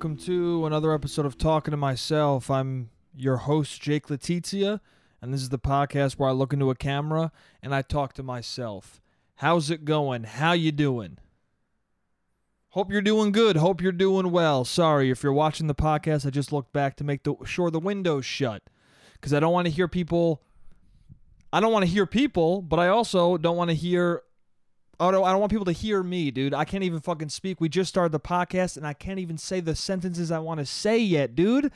welcome to another episode of Talking to Myself. I'm your host, Jake Letizia, and this is the podcast where I look into a camera and I talk to myself. How's it going? How you doing? Hope you're doing good. Hope you're doing well. Sorry if you're watching the podcast. I just looked back to make the sure the windows shut because I don't want to hear people. I don't want to hear people, but I also don't want to hear Oh no, I don't want people to hear me, dude. I can't even fucking speak. We just started the podcast and I can't even say the sentences I want to say yet, dude.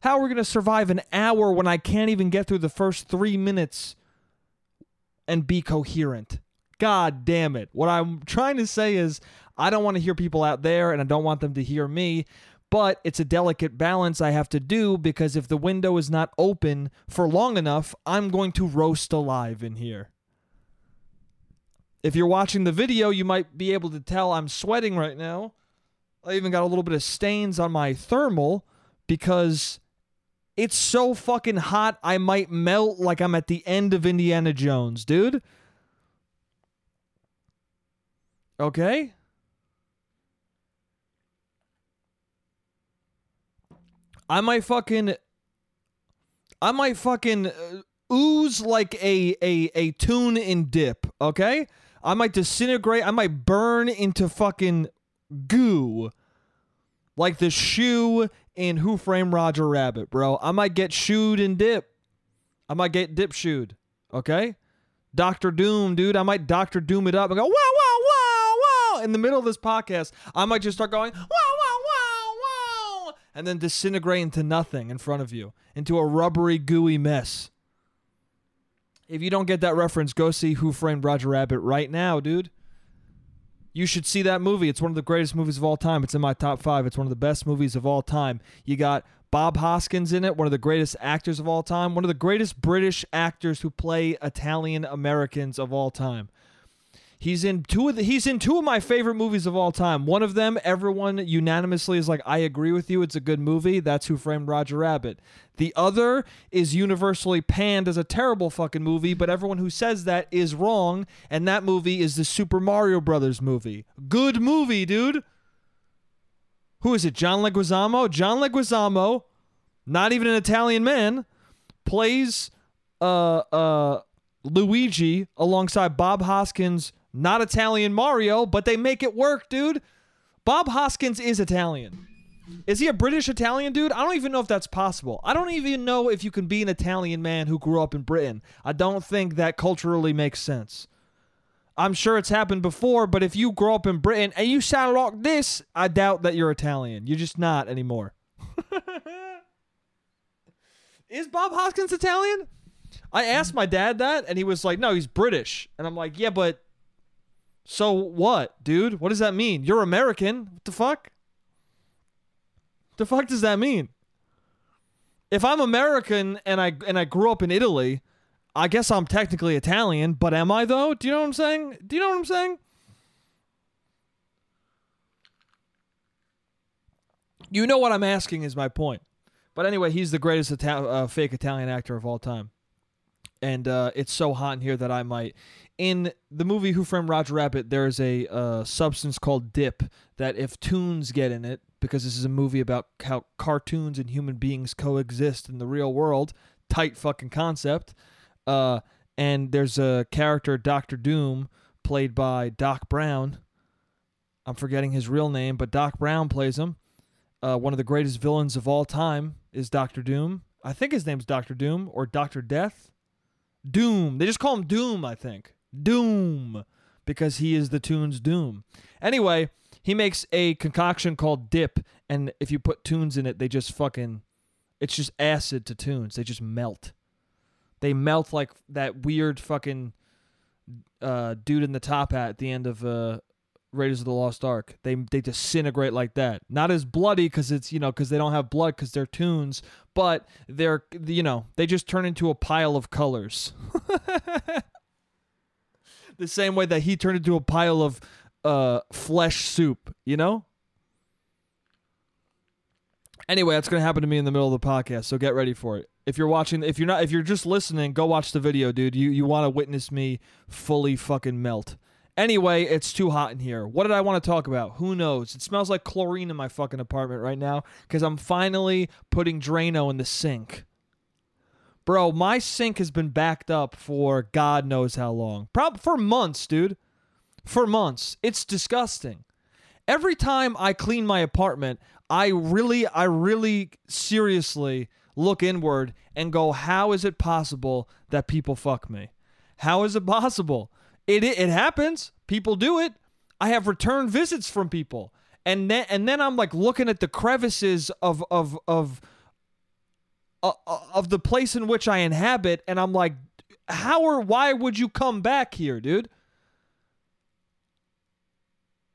How are we gonna survive an hour when I can't even get through the first three minutes and be coherent? God damn it. What I'm trying to say is I don't want to hear people out there and I don't want them to hear me. But it's a delicate balance I have to do because if the window is not open for long enough, I'm going to roast alive in here. If you're watching the video, you might be able to tell I'm sweating right now. I even got a little bit of stains on my thermal because it's so fucking hot I might melt like I'm at the end of Indiana Jones, dude. Okay? I might fucking I might fucking uh, ooze like a a a toon in dip, okay? I might disintegrate. I might burn into fucking goo. Like the shoe in Who Framed Roger Rabbit, bro. I might get shooed and dip. I might get dip shooed. Okay? Doctor Doom, dude. I might Doctor Doom it up and go, wow, wow, wow, wow. In the middle of this podcast, I might just start going, wow, wow, wow, wow. And then disintegrate into nothing in front of you, into a rubbery, gooey mess. If you don't get that reference, go see Who Framed Roger Rabbit right now, dude. You should see that movie. It's one of the greatest movies of all time. It's in my top five. It's one of the best movies of all time. You got Bob Hoskins in it, one of the greatest actors of all time, one of the greatest British actors who play Italian Americans of all time. He's in two of the, he's in two of my favorite movies of all time. One of them, everyone unanimously is like, I agree with you. It's a good movie. That's Who Framed Roger Rabbit. The other is universally panned as a terrible fucking movie, but everyone who says that is wrong. And that movie is the Super Mario Brothers movie. Good movie, dude. Who is it? John Leguizamo. John Leguizamo, not even an Italian man, plays uh uh Luigi alongside Bob Hoskins not Italian Mario, but they make it work, dude. Bob Hoskins is Italian. Is he a British Italian dude? I don't even know if that's possible. I don't even know if you can be an Italian man who grew up in Britain. I don't think that culturally makes sense. I'm sure it's happened before, but if you grow up in Britain and you sound like this, I doubt that you're Italian. You're just not anymore. Is Bob Hoskins Italian? I asked my dad that, and he was like, no, he's British. And I'm like, yeah, but so what, dude? What does that mean? You're American. What the fuck? The fuck does that mean? If I'm American and I and I grew up in Italy, I guess I'm technically Italian, but am I though? Do you know what I'm saying? Do you know what I'm saying? You know what I'm asking is my point. But anyway, he's the greatest Ita- uh, fake Italian actor of all time. And uh, it's so hot in here that I might in the movie Who Framed Roger Rabbit, there's a uh, substance called dip that if toons get in it, because this is a movie about how cartoons and human beings coexist in the real world, tight fucking concept. Uh, and there's a character, Doctor Doom, played by Doc Brown. I'm forgetting his real name, but Doc Brown plays him. Uh, one of the greatest villains of all time is Doctor Doom. I think his name's Doctor Doom or Doctor Death. Doom. They just call him Doom, I think. Doom because he is the toon's doom. Anyway, he makes a concoction called dip, and if you put toons in it, they just fucking it's just acid to toons. They just melt. They melt like that weird fucking uh, dude in the top hat at the end of uh, Raiders of the Lost Ark. They they disintegrate like that. Not as bloody because it's you know because they don't have blood because they're toons, but they're you know they just turn into a pile of colors. the same way that he turned into a pile of uh, flesh soup, you know? Anyway, that's to happen to me in the middle of the podcast, so get ready for it. If you're watching, if you're not, if you're just listening, go watch the video, dude. You you want to witness me fully fucking melt. Anyway, it's too hot in here. What did I want to talk about? Who knows? It smells like chlorine in my fucking apartment right now because I'm finally putting Drano in the sink. Bro, my sink has been backed up for God knows how long. Prob for months, dude. For months. It's disgusting. Every time I clean my apartment, I really, I really seriously look inward and go, how is it possible that people fuck me? How is it possible? It it, happens. People do it. I have return visits from people. And then and then I'm like looking at the crevices of of of uh, uh, of the place in which I inhabit and I'm like how or why would you come back here, dude?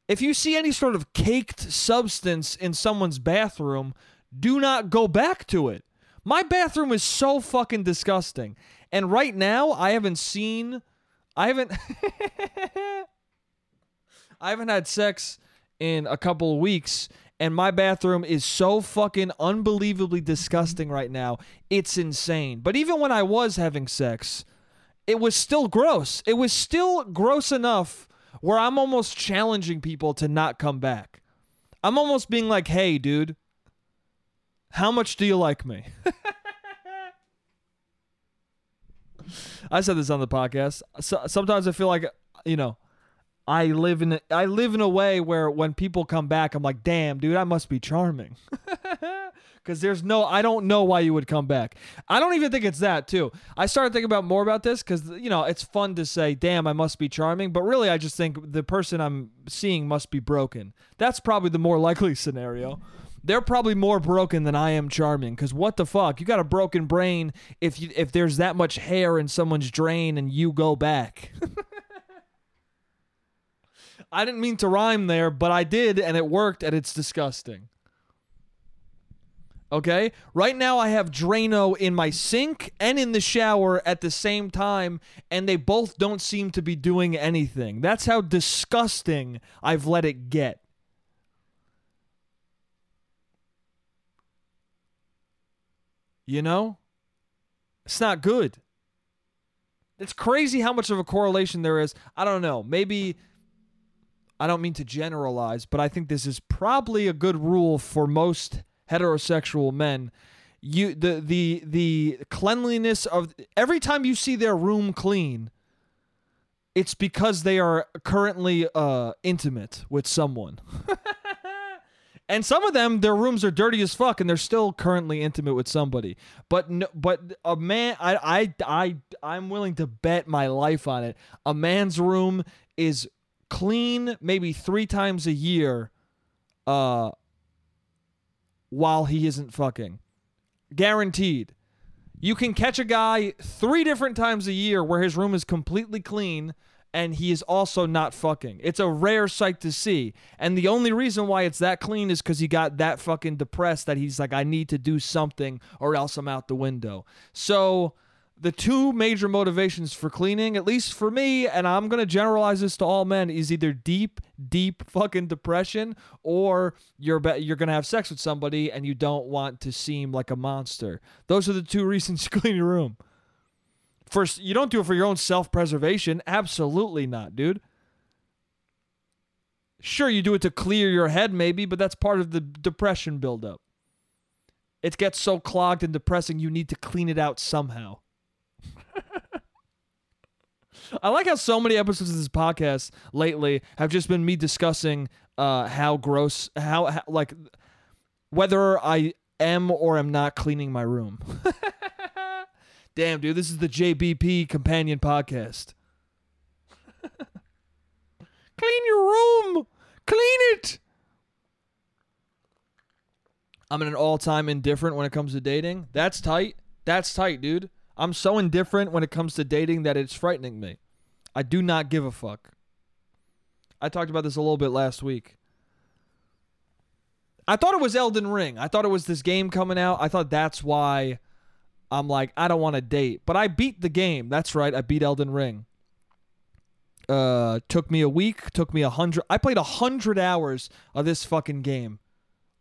If you see any sort of caked substance in someone's bathroom, do not go back to it. My bathroom is so fucking disgusting. And right now, I haven't seen I haven't I haven't had sex in a couple of weeks and my bathroom is so fucking unbelievably disgusting right now. It's insane. But even when I was having sex, it was still gross. It was still gross enough where I'm almost challenging people to not come back. I'm almost being like, "Hey, dude, how much do you like me?" I said this on the podcast. So, sometimes I feel like you know, I live in I live in a way where when people come back, I'm like, damn, dude, I must be charming. Because there's no, I don't know why you would come back. I don't even think it's that too. I started thinking about more about this because you know it's fun to say, damn, I must be charming, but really I just think the person I'm seeing must be broken. That's probably the more likely scenario they're probably more broken than I am charming. Because what the fuck, you got a broken brain if you if there's that much hair in someone's drain and you go back. I didn't mean to rhyme there, but I did, and it worked, and it's disgusting. Okay? Right now, I have Drano in my sink and in the shower at the same time, and they both don't seem to be doing anything. That's how disgusting I've let it get. You know? It's not good. It's crazy how much of a correlation there is. I don't know. Maybe I don't mean to generalize, but I think this is probably a good rule for most heterosexual men. You the the the cleanliness of every time you see their room clean, it's because they are currently uh intimate with someone. And some of them, their rooms are dirty as fuck, and they're still currently intimate with somebody. But no, but a man, I I I I'm willing to bet my life on it. A man's room is clean, maybe three times a year, uh, while he isn't fucking, guaranteed. You can catch a guy three different times a year where his room is completely clean and he is also not fucking. It's a rare sight to see. And the only reason why it's that clean is because he got that fucking depressed that he's like, I need to do something or else I'm out the window. So the two major motivations for cleaning, at least for me, and I'm going to generalize this to all men, is either deep, deep fucking depression or you're be- you're going to have sex with somebody and you don't want to seem like a monster. Those are the two reasons you clean your room. First, you don't do it for your own self preservation. Absolutely not, dude. Sure, you do it to clear your head, maybe, but that's part of the depression buildup. It gets so clogged and depressing, you need to clean it out somehow. I like how so many episodes of this podcast lately have just been me discussing uh, how gross, how, how like whether I am or am not cleaning my room. Damn, dude, this is the JBP companion podcast. Clean your room. Clean it. I'm in an all-time indifferent when it comes to dating. That's tight. That's tight, dude. I'm so indifferent when it comes to dating that it's frightening me. I do not give a fuck. I talked about this a little bit last week. I thought it was Elden Ring. I thought it was this game coming out. I thought that's why I'm like, I don't want to date. But I beat the game. That's right. I beat Elden Ring. Uh, took me a week. Took me a hundred. I played a hundred hours of this fucking game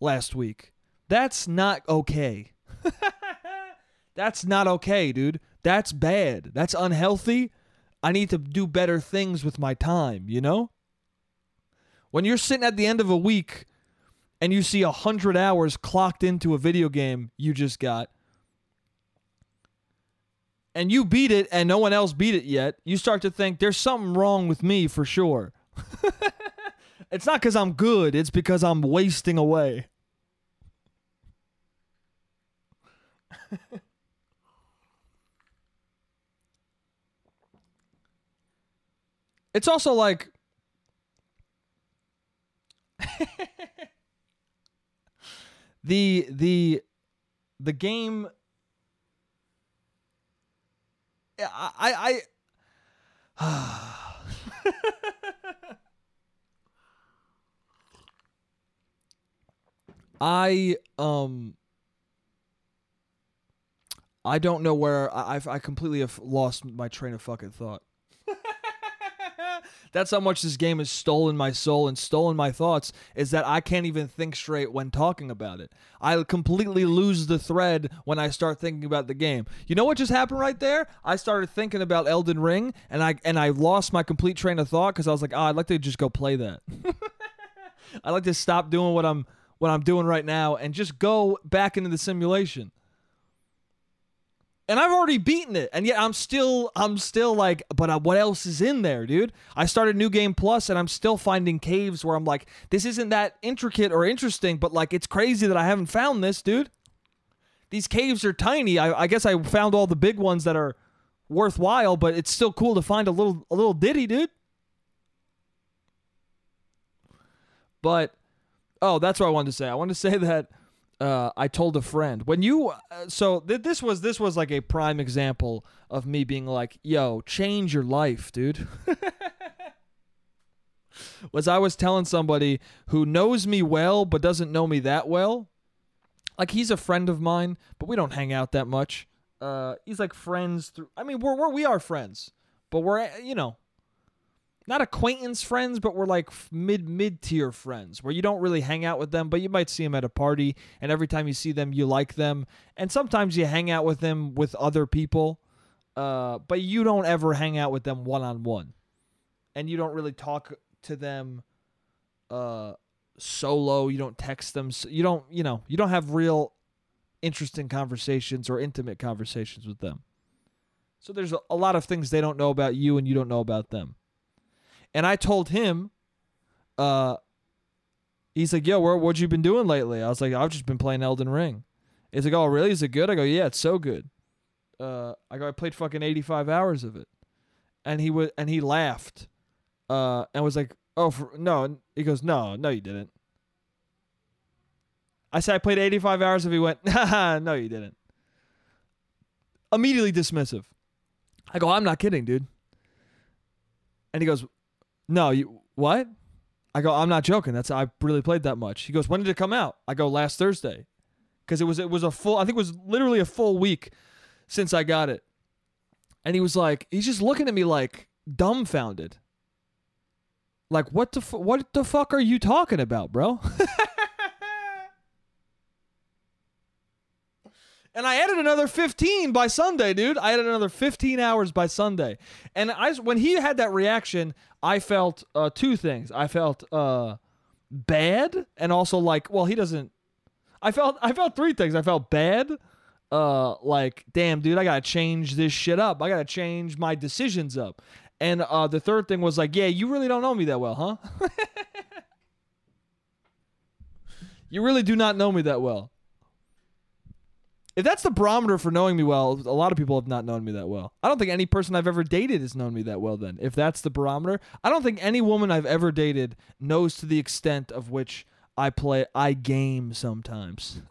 last week. That's not okay. That's not okay, dude. That's bad. That's unhealthy. I need to do better things with my time, you know? When you're sitting at the end of a week and you see a hundred hours clocked into a video game you just got, and you beat it and no one else beat it yet, you start to think there's something wrong with me for sure. it's not because I'm good, it's because I'm wasting away. it's also like the the the game I I I um I don't know where I I completely have lost my train of fucking thought. That's how much this game has stolen my soul and stolen my thoughts is that I can't even think straight when talking about it. I completely lose the thread when I start thinking about the game. You know what just happened right there? I started thinking about Elden Ring and I and I lost my complete train of thought cuz I was like, "Oh, I'd like to just go play that." I'd like to stop doing what I'm what I'm doing right now and just go back into the simulation and I've already beaten it, and yet I'm still I'm still like, but uh, what else is in there, dude? I started New Game Plus, and I'm still finding caves where I'm like, this isn't that intricate or interesting, but like it's crazy that I haven't found this, dude. These caves are tiny. I, I guess I found all the big ones that are worthwhile, but it's still cool to find a little a little ditty, dude. But oh, that's what I wanted to say. I wanted to say that uh, I told a friend when you uh, so th- this was this was like a prime example of me being like, "Yo, change your life, dude." was I was telling somebody who knows me well but doesn't know me that well. Like he's a friend of mine, but we don't hang out that much. Uh, he's like friends through. I mean, we're, we're we are friends, but we're you know not acquaintance friends, but we're like mid mid tier friends where you don't really hang out with them, but you might see them at a party, and every time you see them, you like them, and sometimes you hang out with them with other people, uh, but you don't ever hang out with them one on one, and you don't really talk to them, uh, solo. You don't text them. You don't you know you don't have real interesting conversations or intimate conversations with them. So there's a lot of things they don't know about you, and you don't know about them. And I told him, uh, he's like, yo, where, what you been doing lately? I was like, I've just been playing Elden Ring. He's like, oh, really? Is it good? I go, yeah, it's so good. Uh, I go, I played fucking 85 hours of it. And he was, and he laughed, uh, and was like, oh, for, no. He goes, no, no, you didn't. I said, I played 85 hours of it. He went, no, you didn't. Immediately dismissive. I go, I'm not kidding, dude. And he goes, no, you what? I go, I'm not joking. That's I really played that much. He goes, when did it come out? I go, last Thursday, because it was it was a full. I think it was literally a full week since I got it. And he was like, he's just looking at me like dumbfounded. Like what the fu- what the fuck are you talking about, bro? And I added another 15 by Sunday, dude. I added another 15 hours by Sunday. And I when he had that reaction, I felt uh, two things. I felt uh, bad and also like, well, he doesn't I felt I felt three things. I felt bad uh like, damn, dude, I got to change this shit up. I got to change my decisions up. And uh the third thing was like, yeah, you really don't know me that well, huh? you really do not know me that well. If that's the barometer for knowing me well, a lot of people have not known me that well. I don't think any person I've ever dated has known me that well then. If that's the barometer, I don't think any woman I've ever dated knows to the extent of which I play I game sometimes.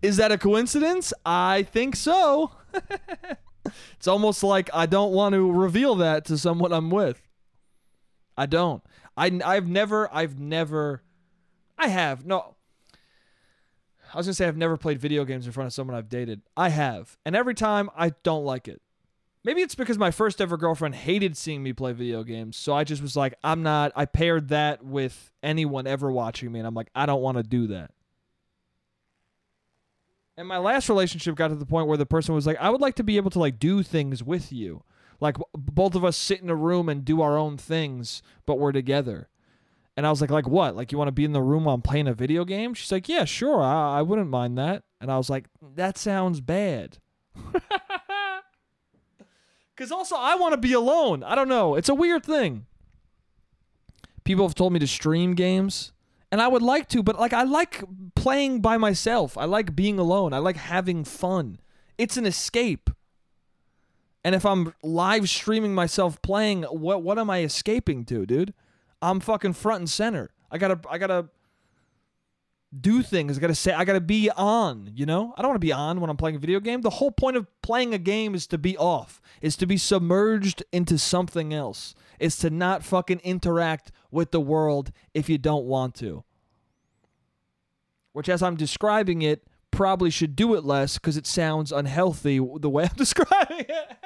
Is that a coincidence? I think so. it's almost like I don't want to reveal that to someone I'm with. I don't. I I've never I've never I have. No, I was gonna say I've never played video games in front of someone I've dated. I have, and every time I don't like it. Maybe it's because my first ever girlfriend hated seeing me play video games, so I just was like, I'm not. I paired that with anyone ever watching me, and I'm like, I don't want to do that. And my last relationship got to the point where the person was like, I would like to be able to like do things with you. Like both of us sit in a room and do our own things, but we're together. And I was like, like what? Like you want to be in the room while I'm playing a video game? She's like, yeah, sure. I, I wouldn't mind that. And I was like, that sounds bad. Because also, I want to be alone. I don't know. It's a weird thing. People have told me to stream games, and I would like to, but like I like playing by myself. I like being alone. I like having fun. It's an escape. And if I'm live streaming myself playing, what what am I escaping to, dude? I'm fucking front and center. I gotta I gotta do things. I gotta say I gotta be on, you know? I don't wanna be on when I'm playing a video game. The whole point of playing a game is to be off, is to be submerged into something else. Is to not fucking interact with the world if you don't want to. Which as I'm describing it, probably should do it less because it sounds unhealthy the way I'm describing it.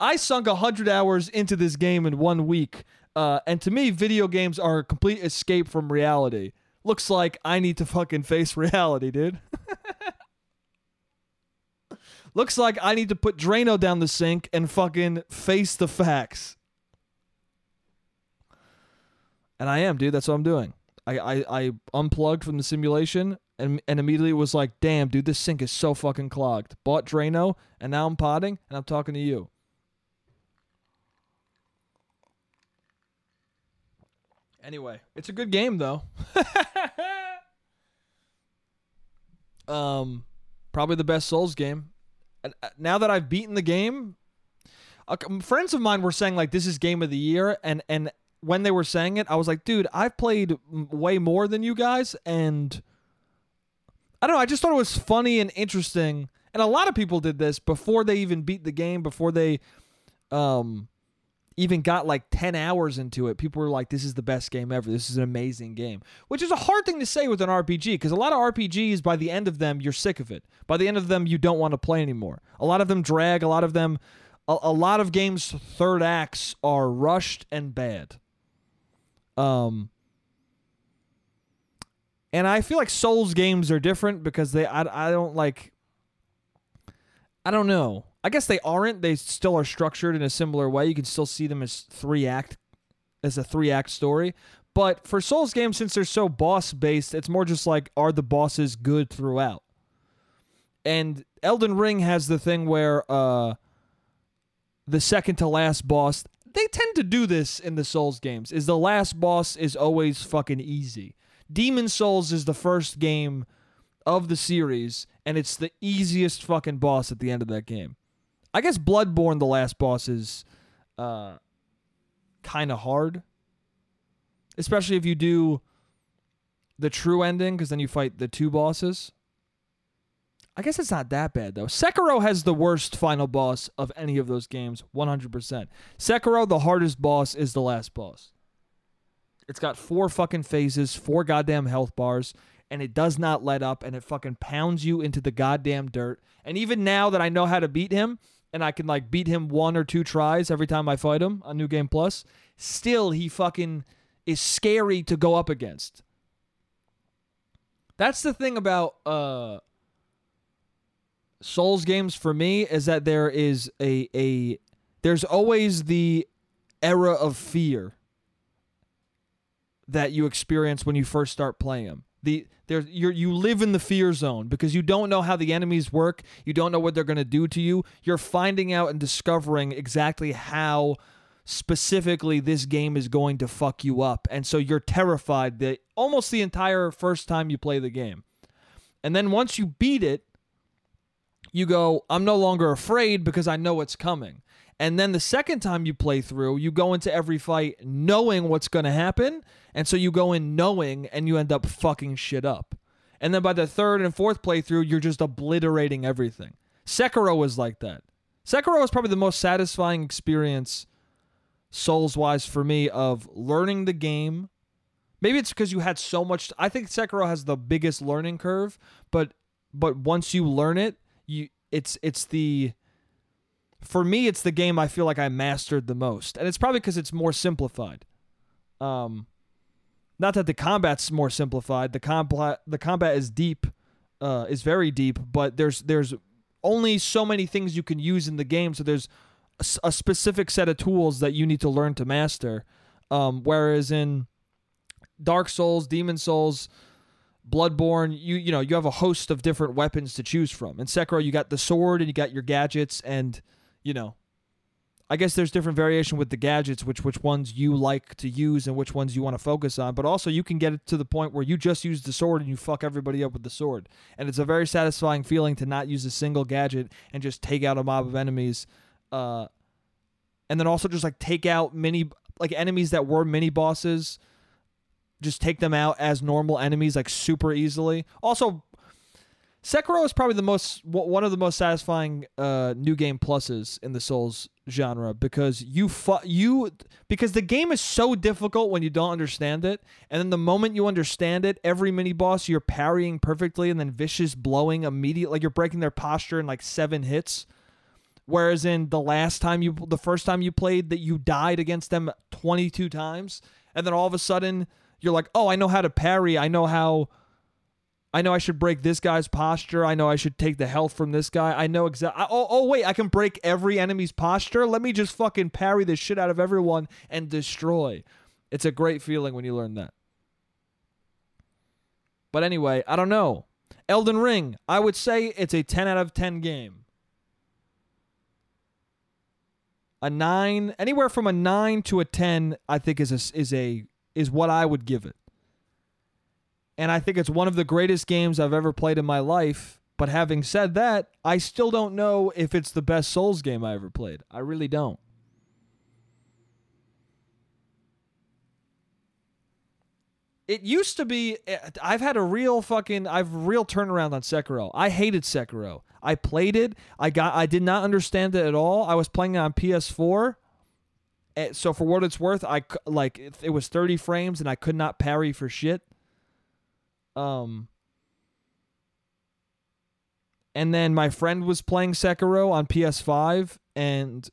I sunk 100 hours into this game in one week. Uh, and to me, video games are a complete escape from reality. Looks like I need to fucking face reality, dude. Looks like I need to put Drano down the sink and fucking face the facts. And I am, dude. That's what I'm doing. I, I, I unplugged from the simulation and, and immediately was like, damn, dude, this sink is so fucking clogged. Bought Drano, and now I'm potting, and I'm talking to you. Anyway, it's a good game though. um, probably the best Souls game. And uh, now that I've beaten the game, friends of mine were saying like this is game of the year, and and when they were saying it, I was like, dude, I've played way more than you guys, and I don't know. I just thought it was funny and interesting, and a lot of people did this before they even beat the game, before they, um, even got like 10 hours into it, people were like, this is the best game ever. This is an amazing game, which is a hard thing to say with an RPG because a lot of RPGs, by the end of them, you're sick of it. By the end of them, you don't want to play anymore. A lot of them drag, a lot of them, a, a lot of games' third acts are rushed and bad. Um, and I feel like Souls games are different because they, I, I don't like, I don't know. I guess they aren't. They still are structured in a similar way. You can still see them as three act, as a three act story. But for Souls games, since they're so boss based, it's more just like are the bosses good throughout? And Elden Ring has the thing where uh, the second to last boss, they tend to do this in the Souls games. Is the last boss is always fucking easy. Demon Souls is the first game of the series, and it's the easiest fucking boss at the end of that game. I guess Bloodborne, the last boss, is uh, kind of hard, especially if you do the true ending, because then you fight the two bosses. I guess it's not that bad though. Sekiro has the worst final boss of any of those games, 100%. Sekiro, the hardest boss is the last boss. It's got four fucking phases, four goddamn health bars, and it does not let up, and it fucking pounds you into the goddamn dirt. And even now that I know how to beat him, and I can like beat him one or two tries every time I fight him on New Game Plus, still he fucking is scary to go up against. That's the thing about uh Souls games for me is that there is a a there's always the era of fear that you experience when you first start playing them. The there you you live in the fear zone because you don't know how the enemies work. You don't know what they're going to do to you. You're finding out and discovering exactly how specifically this game is going to fuck you up. And so you're terrified that almost the entire first time you play the game. And then once you beat it, you go, I'm no longer afraid because I know what's coming. And then the second time you play through, you go into every fight knowing what's going to happen. And so you go in knowing and you end up fucking shit up. And then by the third and fourth playthrough, you're just obliterating everything. Sekiro was like that. Sekiro was probably the most satisfying experience, souls wise, for me, of learning the game. Maybe it's because you had so much. I think Sekiro has the biggest learning curve, but but once you learn it, you it's it's the for me, it's the game I feel like I mastered the most, and it's probably because it's more simplified. Um, not that the combat's more simplified. The combat the combat is deep, uh, is very deep, but there's there's only so many things you can use in the game. So there's a specific set of tools that you need to learn to master. Um, whereas in Dark Souls, Demon Souls, Bloodborne, you you know you have a host of different weapons to choose from. In Sekiro, you got the sword and you got your gadgets, and you know, I guess there's different variation with the gadgets, which which ones you like to use and which ones you want to focus on. But also, you can get it to the point where you just use the sword and you fuck everybody up with the sword, and it's a very satisfying feeling to not use a single gadget and just take out a mob of enemies. Uh, and then also just like take out mini like enemies that were mini bosses just take them out as normal enemies like super easily. Also, Sekiro is probably the most one of the most satisfying uh, new game pluses in the Souls genre because you fu- you because the game is so difficult when you don't understand it, and then the moment you understand it, every mini boss you're parrying perfectly, and then vicious blowing immediately, like you're breaking their posture in like seven hits. Whereas in the last time you, the first time you played, that you died against them 22 times, and then all of a sudden you're like, oh, I know how to parry. I know how. I know I should break this guy's posture. I know I should take the health from this guy. I know exactly. Oh, oh, wait, I can break every enemy's posture. Let me just fucking parry the shit out of everyone and destroy. It's a great feeling when you learn that. But anyway, I don't know. Elden Ring, I would say it's a 10 out of 10 game. A 9, anywhere from a 9 to a 10, I think is a, is a is what I would give it. And I think it's one of the greatest games I've ever played in my life. But having said that, I still don't know if it's the best Souls game I ever played. I really don't. It used to be I've had a real fucking I've real turnaround on Sekiro. I hated Sekiro. I played it. I got I did not understand it at all. I was playing it on PS4 Eh, so for what it's worth, I like it was 30 frames and I could not parry for shit. Um and then my friend was playing Sekiro on PS5 and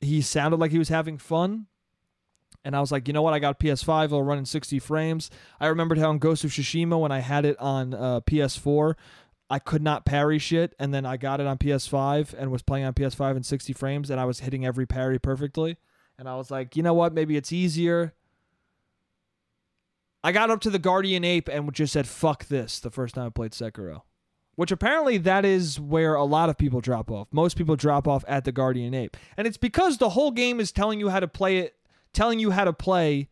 he sounded like he was having fun. And I was like, you know what? I got PS5. It'll run in 60 frames. I remembered how in Ghost of Tsushima, when I had it on uh, PS4, I could not parry shit. And then I got it on PS5 and was playing on PS5 in 60 frames. And I was hitting every parry perfectly. And I was like, you know what? Maybe it's easier. I got up to the Guardian Ape and just said, fuck this the first time I played Sekiro. Which apparently that is where a lot of people drop off. Most people drop off at the Guardian Ape. And it's because the whole game is telling you how to play it, telling you how to play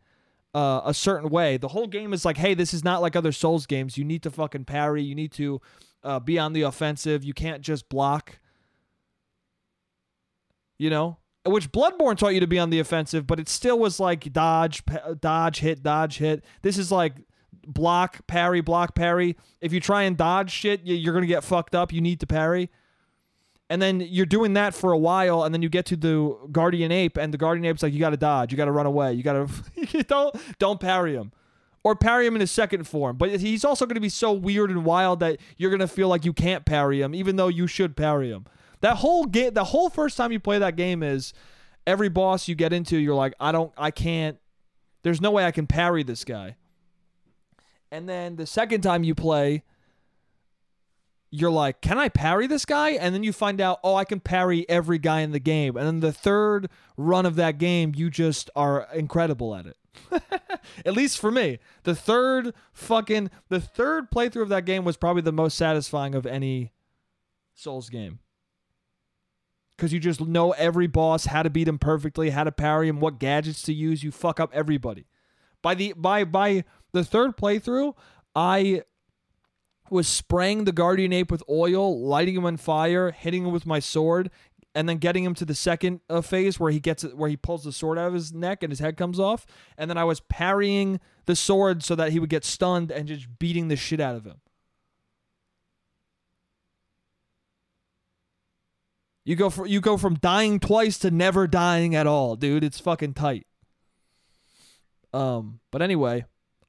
uh, a certain way. The whole game is like, hey, this is not like other Souls games. You need to fucking parry. You need to uh, be on the offensive. You can't just block. You know? Which Bloodborne taught you to be on the offensive, but it still was like dodge, dodge, hit, dodge, hit. This is like block, parry, block, parry. If you try and dodge shit, you- you're gonna get fucked up. You need to parry, and then you're doing that for a while, and then you get to the Guardian Ape, and the Guardian Ape's like, you got to dodge, you got to run away, you got to don't don't parry him. Or parry him in his second form, but he's also going to be so weird and wild that you're going to feel like you can't parry him, even though you should parry him. That whole game, the whole first time you play that game is every boss you get into, you're like, I don't, I can't. There's no way I can parry this guy. And then the second time you play, you're like, can I parry this guy? And then you find out, oh, I can parry every guy in the game. And then the third run of that game, you just are incredible at it. at least for me. The third fucking, the third playthrough of that game was probably the most satisfying of any Souls game because you just know every boss, how to beat him perfectly, how to parry him, what gadgets to use. You fuck up everybody. By the by by the third playthrough, I was spraying the guardian ape with oil, lighting him on fire, hitting him with my sword, and then getting him to the second uh, phase where he gets where he pulls the sword out of his neck and his head comes off, and then I was parrying the sword so that he would get stunned and just beating the shit out of him. You go for you go from dying twice to never dying at all, dude. It's fucking tight. Um, but anyway,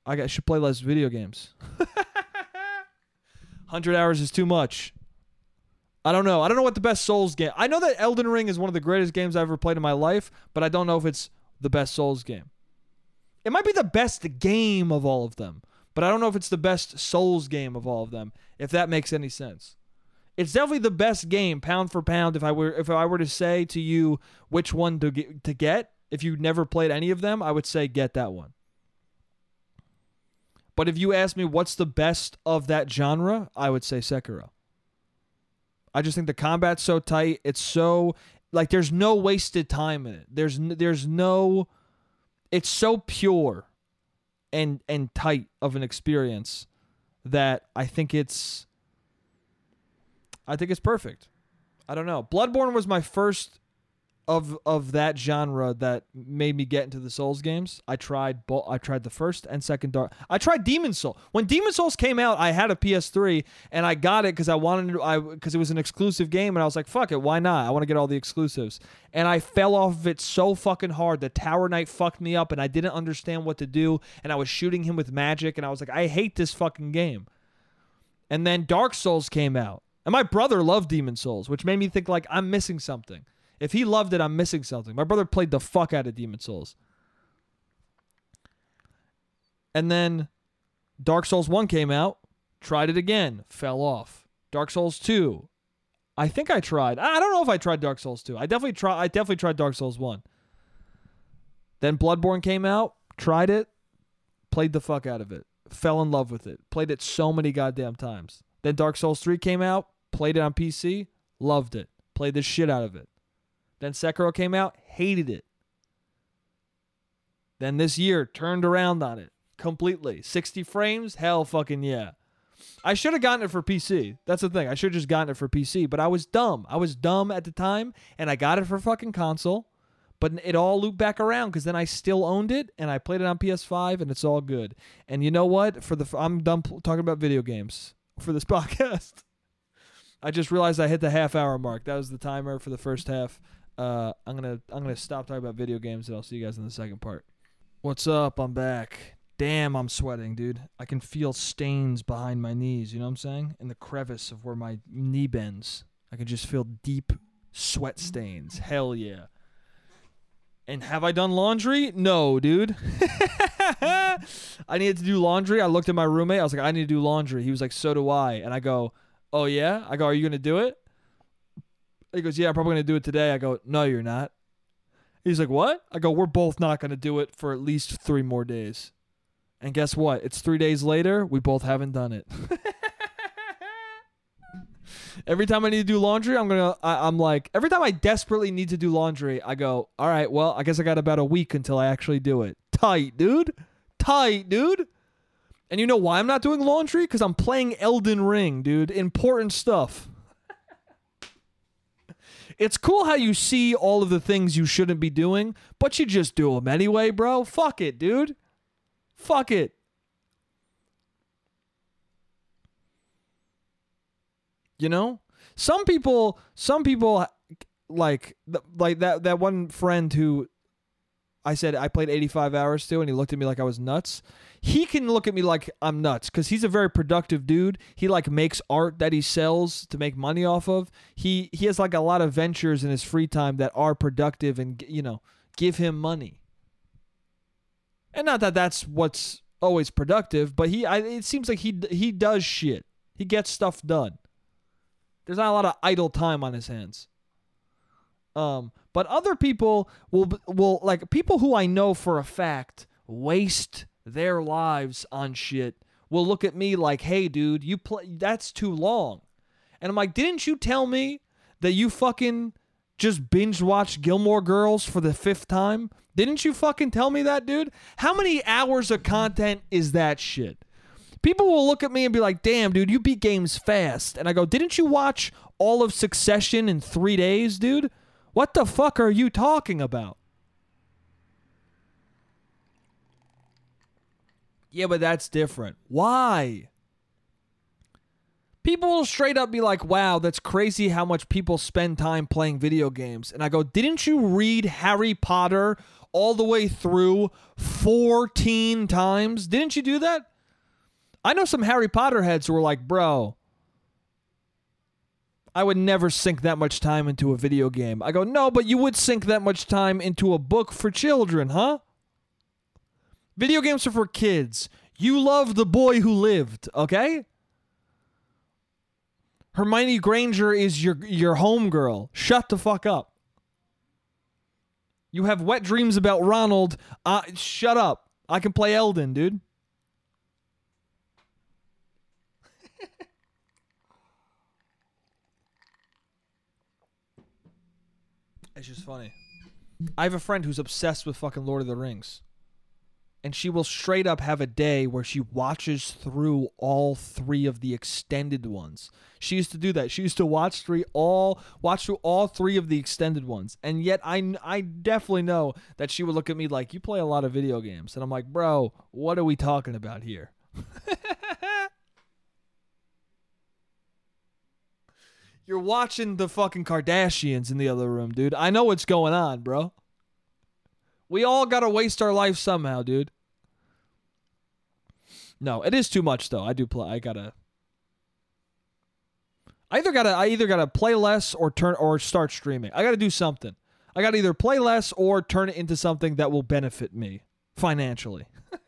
I got, should play less video games. Hundred hours is too much. I don't know. I don't know what the best Souls game. I know that Elden Ring is one of the greatest games I've ever played in my life, but I don't know if it's the best Souls game. It might be the best game of all of them, but I don't know if it's the best Souls game of all of them. If that makes any sense, it's definitely the best game pound for pound. If I were if I were to say to you which one to get, to get, if you never played any of them, I would say get that one. But if you ask me what's the best of that genre, I would say Sekiro. I just think the combat's so tight. It's so like there's no wasted time in it. There's there's no it's so pure and and tight of an experience that I think it's I think it's perfect. I don't know. Bloodborne was my first of of that genre that made me get into the Souls games. I tried both. I tried the first and second Dark. I tried Demon Soul. When Demon Souls came out, I had a PS3 and I got it because I wanted to. I because it was an exclusive game and I was like, fuck it, why not? I want to get all the exclusives. And I fell off of it so fucking hard. The Tower Knight fucked me up and I didn't understand what to do. And I was shooting him with magic and I was like, I hate this fucking game. And then Dark Souls came out. And my brother loved Demon Souls, which made me think like I'm missing something. If he loved it, I'm missing something. My brother played the fuck out of Demon Souls. And then Dark Souls 1 came out, tried it again, fell off. Dark Souls 2. I think I tried. I don't know if I tried Dark Souls 2. I definitely try I definitely tried Dark Souls 1. Then Bloodborne came out, tried it, played the fuck out of it. Fell in love with it. Played it so many goddamn times. Then Dark Souls 3 came out, played it on PC, loved it. Played the shit out of it. Then Sekiro came out, hated it. Then this year turned around on it completely. 60 frames? Hell fucking yeah. I should have gotten it for PC. That's the thing. I should have just gotten it for PC, but I was dumb. I was dumb at the time and I got it for fucking console. But it all looped back around because then I still owned it and I played it on PS5 and it's all good. And you know what? For the I'm done talking about video games for this podcast. I just realized I hit the half hour mark. That was the timer for the first half. Uh, I'm gonna I'm gonna stop talking about video games and I'll see you guys in the second part. What's up? I'm back. Damn, I'm sweating, dude. I can feel stains behind my knees. You know what I'm saying? In the crevice of where my knee bends, I can just feel deep sweat stains. Hell yeah. And have I done laundry? No, dude. I needed to do laundry. I looked at my roommate. I was like, I need to do laundry. He was like, so do I. And I go, oh yeah. I go, are you gonna do it? He goes, Yeah, I'm probably to do it today. I go, No, you're not. He's like, What? I go, We're both not to do it for at least three more days. And guess what? It's three days later. We both haven't done it. every time I need to do laundry, I'm gonna. I, I'm like, every time I desperately need to do laundry, I go, all right, well, I guess I got about a week until I actually do it. Tight, dude. Tight, dude. And you know why I'm not doing laundry? Because I'm playing Elden Ring, dude. Important stuff. It's cool how you see all of the things you shouldn't be doing, but you just do them anyway, bro. Fuck it, dude. Fuck it. You know? Some people some people like like that that one friend who I said I played 85 hours too, and he looked at me like I was nuts he can look at me like I'm nuts because he's a very productive dude. He like makes art that he sells to make money off of. He he has like a lot of ventures in his free time that are productive and you know give him money. And not that that's what's always productive, but he I, it seems like he he does shit. He gets stuff done. There's not a lot of idle time on his hands. Um, but other people will will like people who I know for a fact waste their lives on shit will look at me like, "Hey, dude, you play that's too long," and I'm like, "Didn't you tell me that you fucking just binge watched Gilmore Girls for the fifth time? Didn't you fucking tell me that, dude? How many hours of content is that shit?" People will look at me and be like, "Damn, dude, you beat games fast," and I go, "Didn't you watch all of Succession in three days, dude? What the fuck are you talking about?" Yeah, but that's different. Why? People will straight up be like, wow, that's crazy how much people spend time playing video games. And I go, didn't you read Harry Potter all the way through 14 times? Didn't you do that? I know some Harry Potter heads who were like, bro, I would never sink that much time into a video game. I go, no, but you would sink that much time into a book for children, huh? Video games are for kids. You love the boy who lived, okay? Hermione Granger is your your homegirl. Shut the fuck up. You have wet dreams about Ronald. Uh, shut up. I can play Elden, dude. It's just funny. I have a friend who's obsessed with fucking Lord of the Rings. And she will straight up have a day where she watches through all three of the extended ones. She used to do that. She used to watch three all watch through all three of the extended ones. And yet I I definitely know that she would look at me like you play a lot of video games. And I'm like, "Bro, what are we talking about here?" You're watching the fucking Kardashians in the other room, dude. I know what's going on, bro. We all got to waste our life somehow, dude. No, it is too much though. I do play I got to I either got to I either got to play less or turn or start streaming. I got to do something. I got to either play less or turn it into something that will benefit me financially.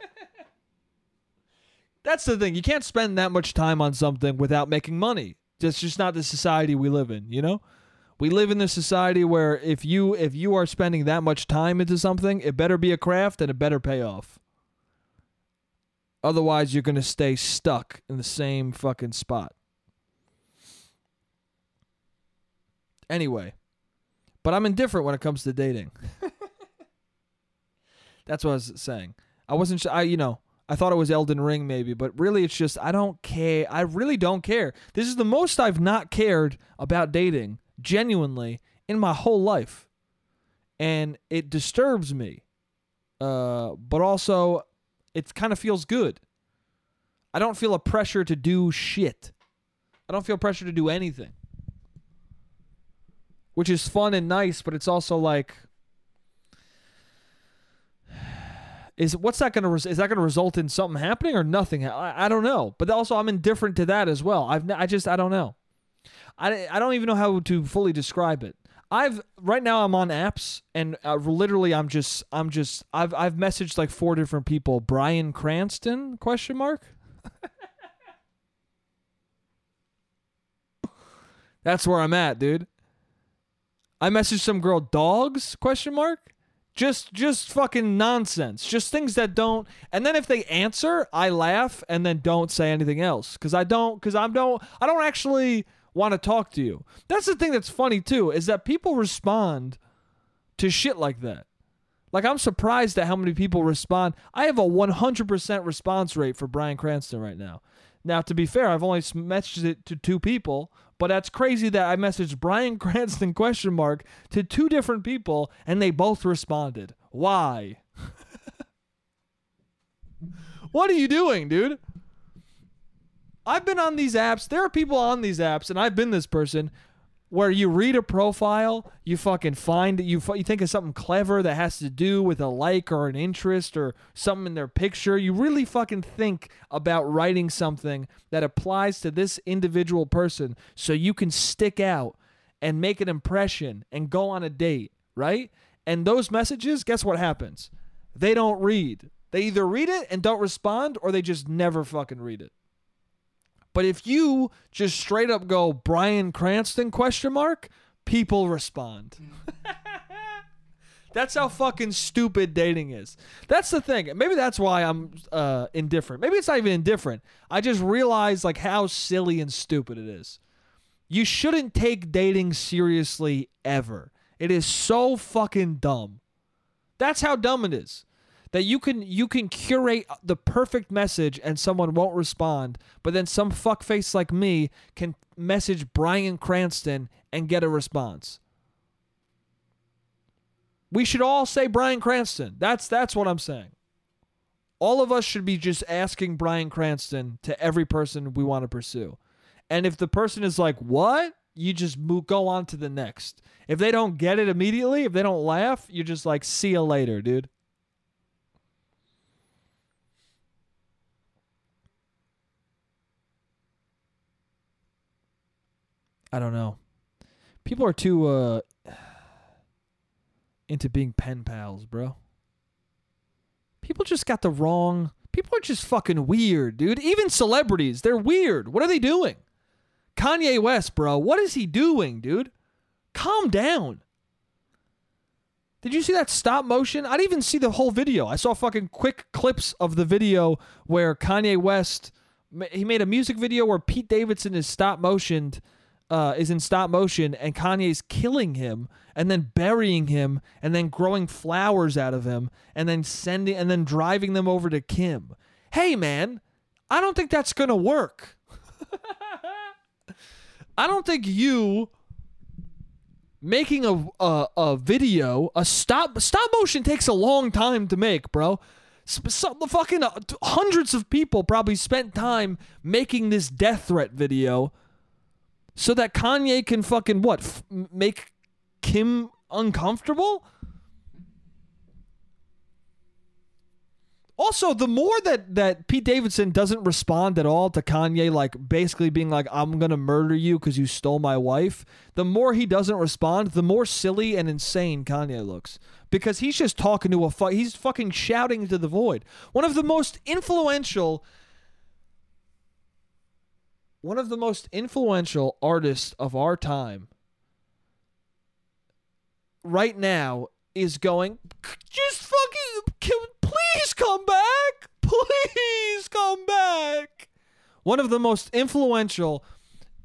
That's the thing. You can't spend that much time on something without making money. That's just not the society we live in, you know? We live in this society where if you if you are spending that much time into something, it better be a craft and it better pay off. Otherwise, you're going to stay stuck in the same fucking spot. Anyway, but I'm indifferent when it comes to dating. That's what I was saying. I wasn't I you know, I thought it was Elden Ring maybe, but really it's just I don't care. I really don't care. This is the most I've not cared about dating genuinely in my whole life. And it disturbs me. Uh, but also it kind of feels good. I don't feel a pressure to do shit. I don't feel pressure to do anything. Which is fun and nice, but it's also like is what's that going to is that going to result in something happening or nothing? I, I don't know. But also I'm indifferent to that as well. I've I just I don't know. I, I don't even know how to fully describe it. I've right now I'm on apps and uh, literally I'm just I'm just I've I've messaged like four different people. Bryan Cranston question mark. That's where I'm at, dude. I messaged some girl dogs question mark. Just just fucking nonsense. Just things that don't and then if they answer, I laugh and then don't say anything else cuz I don't cuz I don't I don't actually want to talk to you. That's the thing that's funny too, is that people respond to shit like that. Like I'm surprised at how many people respond. I have a 100% response rate for Bryan Cranston right now. Now, to be fair, I've only messaged it to two people, but that's crazy that I messaged Bryan Cranston question mark to two different people and they both responded. Why? what are you doing, dude? I've been on these apps. There are people on these apps, and I've been this person where you read a profile, you fucking find you you think of something clever that has to do with a like or an interest or something in their picture. You really fucking think about writing something that applies to this individual person so you can stick out and make an impression and go on a date, right? And those messages, guess what happens? They don't read. They either read it and don't respond or they just never fucking read it. But if you just straight up go Bryan Cranston question mark, people respond. that's how fucking stupid dating is. That's the thing. Maybe that's why I'm uh, indifferent. Maybe it's not even indifferent. I just realize like how silly and stupid it is. You shouldn't take dating seriously ever. It is so fucking dumb. That's how dumb it is that you can you can curate the perfect message and someone won't respond, but then some fuckface like me can message Bryan Cranston and get a response. We should all say Bryan Cranston. That's that's what I'm saying. All of us should be just asking Bryan Cranston to every person we want to pursue. And if the person is like, "What?" you just move, go on to the next. If they don't get it immediately, if they don't laugh, you're just like, "See you later, dude." I don't know. People are too uh into being pen pals, bro. People just got the wrong People are just fucking weird, dude. Even celebrities, they're weird. What are they doing? Kanye West, bro, what is he doing, dude? Calm down. Did you see that stop motion? I didn't even see the whole video. I saw fucking quick clips of the video where Kanye West he made a music video where Pete Davidson is stop motioned uh, is in stop motion and Kanye's killing him and then burying him and then growing flowers out of him and then sending and then driving them over to Kim. Hey man, I don't think that's gonna work. I don't think you making a, a a video a stop stop motion takes a long time to make, bro. Some, the fucking uh, hundreds of people probably spent time making this death threat video so that Kanye can fucking what f- make Kim uncomfortable. Also, the more that that Pete Davidson doesn't respond at all to Kanye, like basically being like, "I'm gonna murder you because you stole my wife," the more he doesn't respond, the more silly and insane Kanye looks because he's just talking to a he's fucking shouting into the void. One of the most influential one of the most influential artists of our time right now is going just fucking please come back. Please come back. One of the most influential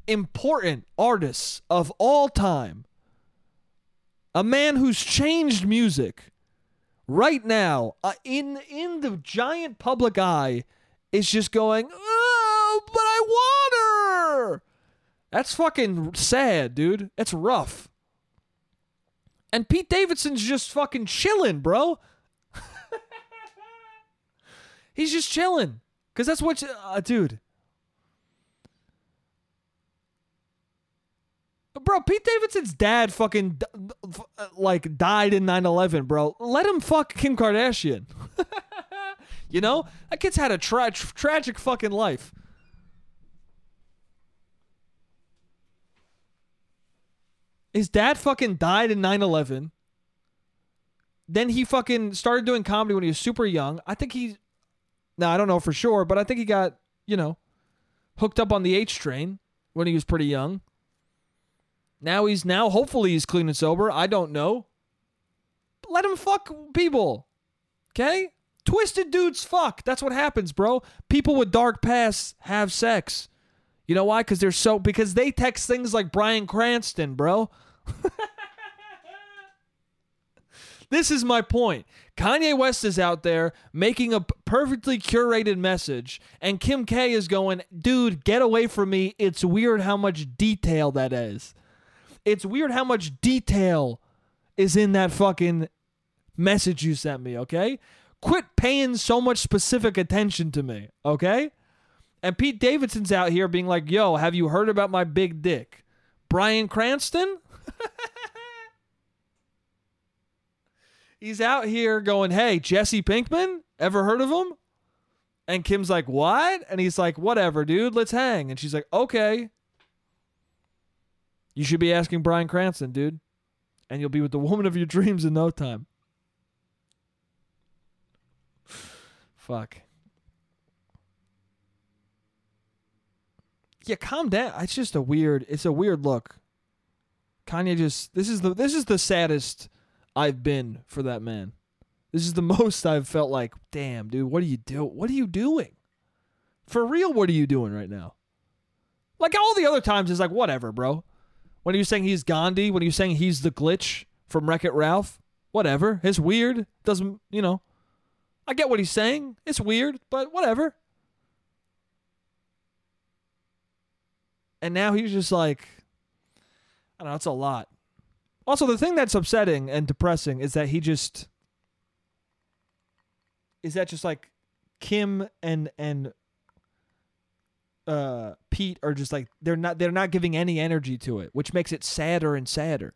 important artists of all time. A man who's changed music right now uh, in in the giant public eye is just going oh, but i want that's fucking sad dude it's rough and pete davidson's just fucking chilling bro he's just chilling because that's what uh, dude Bro, Pete Davidson's dad fucking like died in 9/11, bro. Let him fuck Kim Kardashian. you know? That kid's had a tra- tragic fucking life. His dad fucking died in 9/11. Then he fucking started doing comedy when he was super young. I think he Now, I don't know for sure, but I think he got, you know, hooked up on the H train when he was pretty young. Now he's now hopefully he's clean and sober. I don't know. Let him fuck people. Okay? Twisted dudes fuck. That's what happens, bro. People with dark pasts have sex. You know why? Because they're so because they text things like Bryan Cranston, bro. this is my point. Kanye West is out there making a perfectly curated message, and Kim K is going, dude, get away from me. It's weird how much detail that is it's weird how much detail is in that fucking message you sent me, okay? Quit paying so much specific attention to me, okay? And Pete Davidson's out here being like, yo, have you heard about my big dick? Bryan Cranston? He's out here going, hey, Jesse Pinkman? Ever heard of him? And Kim's like, what? And he's like, whatever, dude, let's hang. And she's like, okay. You should be asking Bryan Cranston, dude. And you'll be with the woman of your dreams in no time. Fuck. Yeah, calm down. It's just a weird it's a weird look. Kanye just this is the this is the saddest I've been for that man. This is the most I've felt like, damn, dude, what are you do what are you doing? For real, what are you doing right now? Like all the other times is like, whatever, bro. When are you saying he's Gandhi? When are you saying he's the glitch from Wreck It Ralph? Whatever. It's weird. Doesn't, you know. I get what he's saying. It's weird, but whatever. And now he's just like, I don't know, it's a lot. Also, the thing that's upsetting and depressing is that he just is that just like Kim and and uh, Pete are just like they're not they're not giving any energy to it, which makes it sadder and sadder.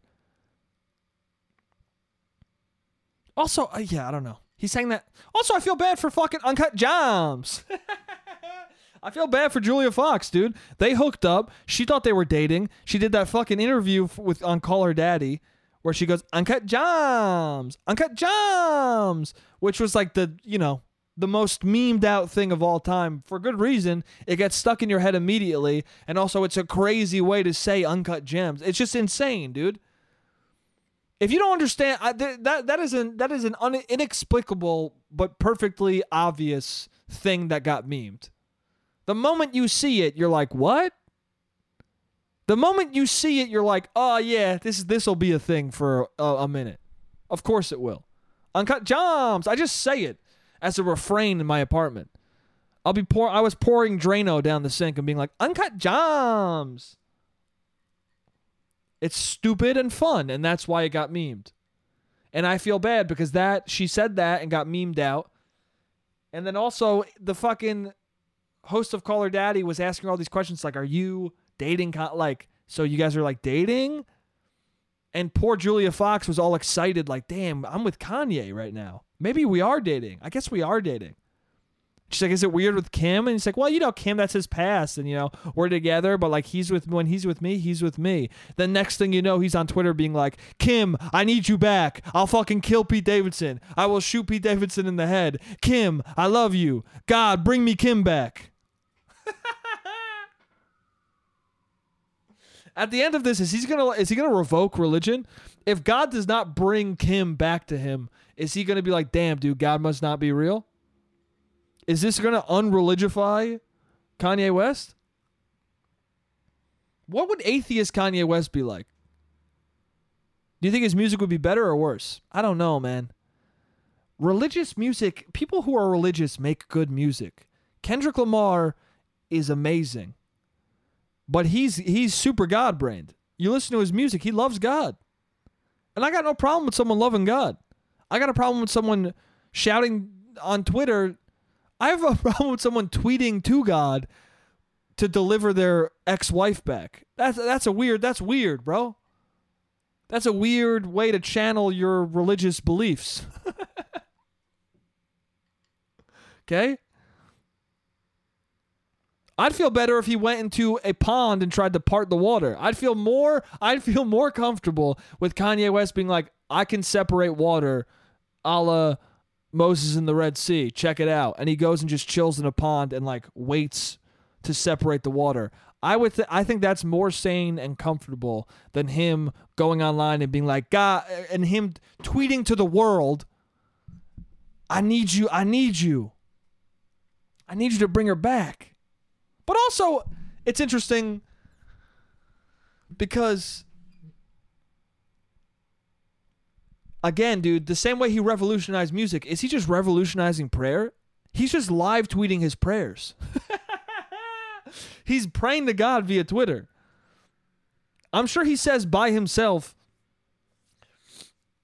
Also, uh, yeah, I don't know. He's saying that. Also, I feel bad for fucking Uncut Gems. I feel bad for Julia Fox, dude. They hooked up. She thought they were dating. She did that fucking interview with on Call Her Daddy where she goes Uncut Gems, Uncut Gems, which was like the you know the most memed out thing of all time for good reason. It gets stuck in your head immediately, and also it's a crazy way to say uncut gems. It's just insane, dude. If you don't understand I, th- that that is an that is an un- inexplicable but perfectly obvious thing that got memed. The moment you see it, you're like, "What?" The moment you see it, you're like, "Oh yeah, this this will be a thing for a, a minute." Of course it will. Uncut gems. I just say it as a refrain in my apartment. I'll be pour. I was pouring Drano down the sink and being like, "Uncut gems." It's stupid and fun, and that's why it got memed. And I feel bad because that she said that and got memed out. And then also the fucking host of Call Her Daddy was asking all these questions like, "Are you dating?" Like, so you guys are like dating? And poor Julia Fox was all excited, like, "Damn, I'm with Kanye right now. Maybe we are dating. I guess we are dating." She's like, "Is it weird with Kim?" And he's like, "Well, you know, Kim, that's his past, and you know, we're together, but like, he's with when he's with me, he's with me." The next thing you know, he's on Twitter being like, "Kim, I need you back. I'll fucking kill Pete Davidson. I will shoot Pete Davidson in the head. Kim, I love you. God, bring me Kim back." At the end of this, is he's gonna is he gonna revoke religion? If God does not bring Kim back to him, is he gonna be like, "Damn, dude, God must not be real"? Is this to unreligify Kanye West? What would atheist Kanye West be like? Do you think his music would be better or worse? I don't know, man. Religious music, people who are religious make good music. Kendrick Lamar is amazing. But he's he's super God brained. You listen to his music, he loves God. And I got no problem with someone loving God. I got a problem with someone shouting on Twitter I have a problem with someone tweeting to God to deliver their ex-wife back. That's that's a weird. That's weird, bro. That's a weird way to channel your religious beliefs. okay? I'd feel better if he went into a pond and tried to part the water. I'd feel more I'd feel more comfortable with Kanye West being like, I can separate water a la Moses in the Red Sea. Check it out. And he goes and just chills in a pond and like waits to separate the water. I would th- I think that's more sane and comfortable than him going online and being like God and him tweeting to the world I need you. I need you. I need you to bring her back. But also it's interesting because again, dude, the same way he revolutionized music, is he just revolutionizing prayer? He's just live tweeting his prayers. He's praying to God via Twitter. I'm sure he says by himself,